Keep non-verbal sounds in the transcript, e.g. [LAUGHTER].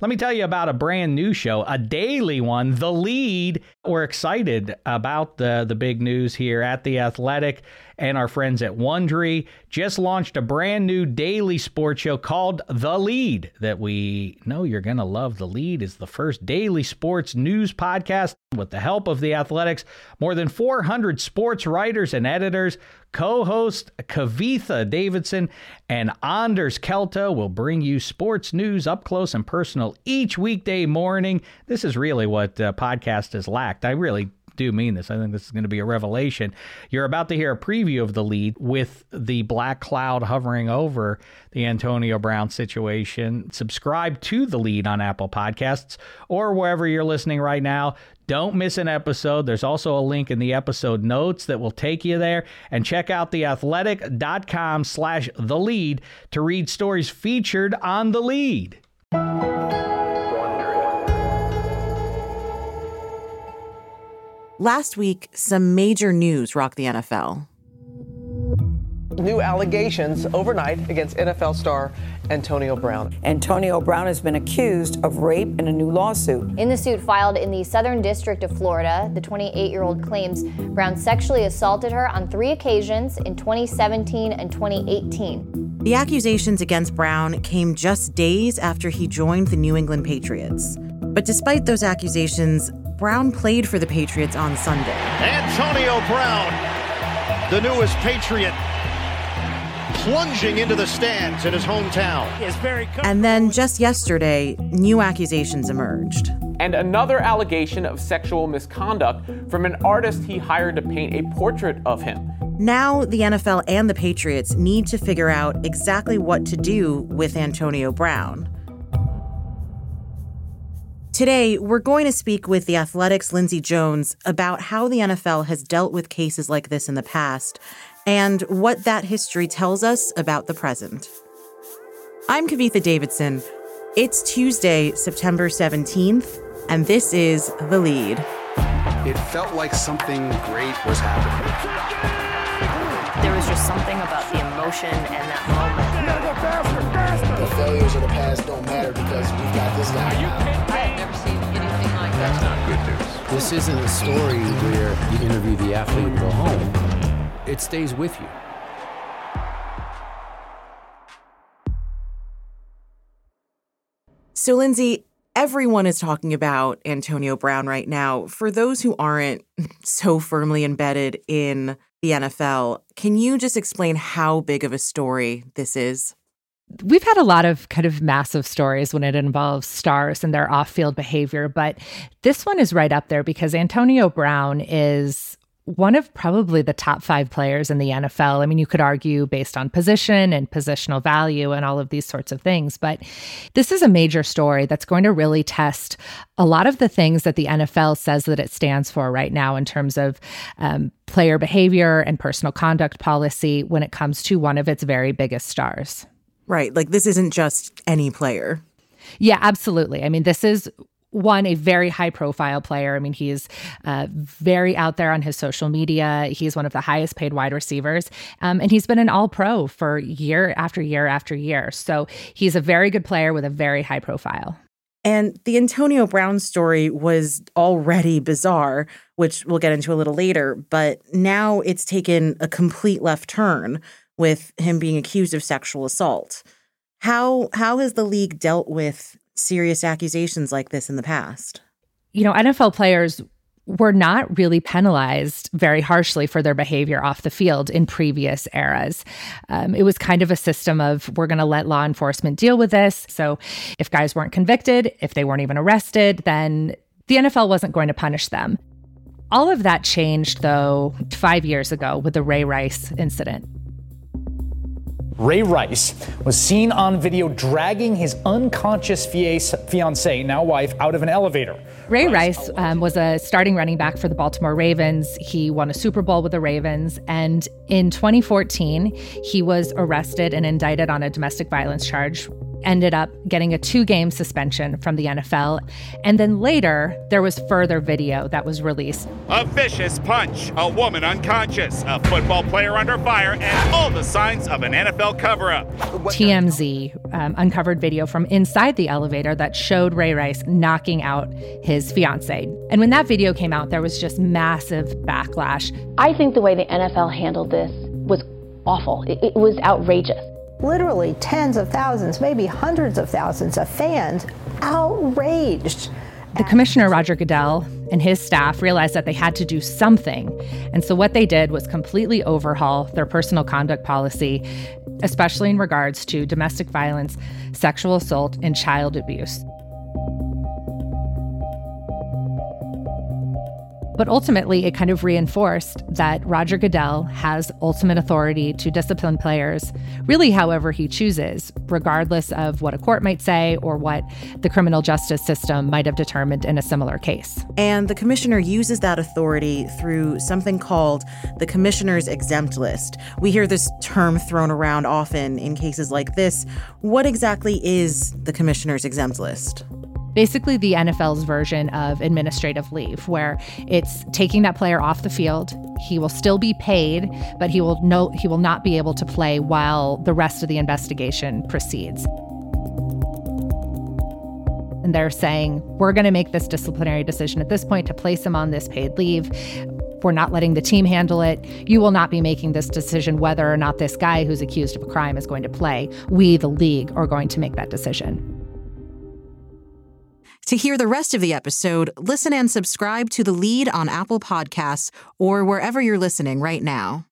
Let me tell you about a brand new show, a daily one, The Lead. We're excited about the, the big news here at The Athletic and our friends at Wondery just launched a brand new daily sports show called The Lead that we know you're going to love. The Lead is the first daily sports news podcast with the help of The Athletics. More than 400 sports writers and editors Co-host Kavitha Davidson and Anders Kelto will bring you sports news up close and personal each weekday morning. This is really what uh, podcast has lacked. I really do mean this. I think this is going to be a revelation. You're about to hear a preview of the lead with the black cloud hovering over the Antonio Brown situation. Subscribe to the lead on Apple Podcasts or wherever you're listening right now. Don't miss an episode. There's also a link in the episode notes that will take you there. And check out theathletic.com slash the lead to read stories featured on the lead. Last week, some major news rocked the NFL. New allegations overnight against NFL star Antonio Brown. Antonio Brown has been accused of rape in a new lawsuit. In the suit filed in the Southern District of Florida, the 28 year old claims Brown sexually assaulted her on three occasions in 2017 and 2018. The accusations against Brown came just days after he joined the New England Patriots. But despite those accusations, Brown played for the Patriots on Sunday. Antonio Brown, the newest Patriot, plunging into the stands in his hometown. And then just yesterday, new accusations emerged. And another allegation of sexual misconduct from an artist he hired to paint a portrait of him. Now, the NFL and the Patriots need to figure out exactly what to do with Antonio Brown. Today, we're going to speak with the Athletics' Lindsay Jones about how the NFL has dealt with cases like this in the past and what that history tells us about the present. I'm Kavitha Davidson. It's Tuesday, September 17th, and this is The Lead. It felt like something great was happening. There was just something about the emotion and that moment. Go faster, faster. The failures of the past don't matter because This isn't a story where you interview the athlete and go home. It stays with you. So, Lindsay, everyone is talking about Antonio Brown right now. For those who aren't [LAUGHS] so firmly embedded in the NFL, can you just explain how big of a story this is? We've had a lot of kind of massive stories when it involves stars and their off field behavior, but this one is right up there because Antonio Brown is one of probably the top five players in the NFL. I mean, you could argue based on position and positional value and all of these sorts of things, but this is a major story that's going to really test a lot of the things that the NFL says that it stands for right now in terms of um, player behavior and personal conduct policy when it comes to one of its very biggest stars. Right. Like this isn't just any player. Yeah, absolutely. I mean, this is one a very high profile player i mean he's uh, very out there on his social media he's one of the highest paid wide receivers um, and he's been an all pro for year after year after year so he's a very good player with a very high profile and the antonio brown story was already bizarre which we'll get into a little later but now it's taken a complete left turn with him being accused of sexual assault. How how has the league dealt with serious accusations like this in the past? You know, NFL players were not really penalized very harshly for their behavior off the field in previous eras. Um, it was kind of a system of we're going to let law enforcement deal with this. So if guys weren't convicted, if they weren't even arrested, then the NFL wasn't going to punish them. All of that changed, though, five years ago with the Ray Rice incident. Ray Rice was seen on video dragging his unconscious fiancee, now wife, out of an elevator. Ray Rice um, was a starting running back for the Baltimore Ravens. He won a Super Bowl with the Ravens. And in 2014, he was arrested and indicted on a domestic violence charge ended up getting a two game suspension from the NFL. And then later, there was further video that was released. A vicious punch, a woman unconscious, a football player under fire, and all the signs of an NFL cover up. TMZ um, uncovered video from inside the elevator that showed Ray Rice knocking out his fiancee. And when that video came out, there was just massive backlash. I think the way the NFL handled this was awful. It, it was outrageous literally tens of thousands, maybe hundreds of thousands of fans outraged. The commissioner, Roger Goodell, and his staff realized that they had to do something. And so what they did was completely overhaul their personal conduct policy, especially in regards to domestic violence, sexual assault, and child abuse. But ultimately, it kind of reinforced that Roger Goodell has ultimate authority to discipline players, really however he chooses, regardless of what a court might say or what the criminal justice system might have determined in a similar case. And the commissioner uses that authority through something called the commissioner's exempt list. We hear this term thrown around often in cases like this. What exactly is the commissioner's exempt list? Basically the NFL's version of administrative leave, where it's taking that player off the field. He will still be paid, but he will no he will not be able to play while the rest of the investigation proceeds. And they're saying, we're going to make this disciplinary decision at this point to place him on this paid leave. We're not letting the team handle it. You will not be making this decision whether or not this guy who's accused of a crime is going to play. We, the league, are going to make that decision. To hear the rest of the episode, listen and subscribe to The Lead on Apple Podcasts or wherever you're listening right now.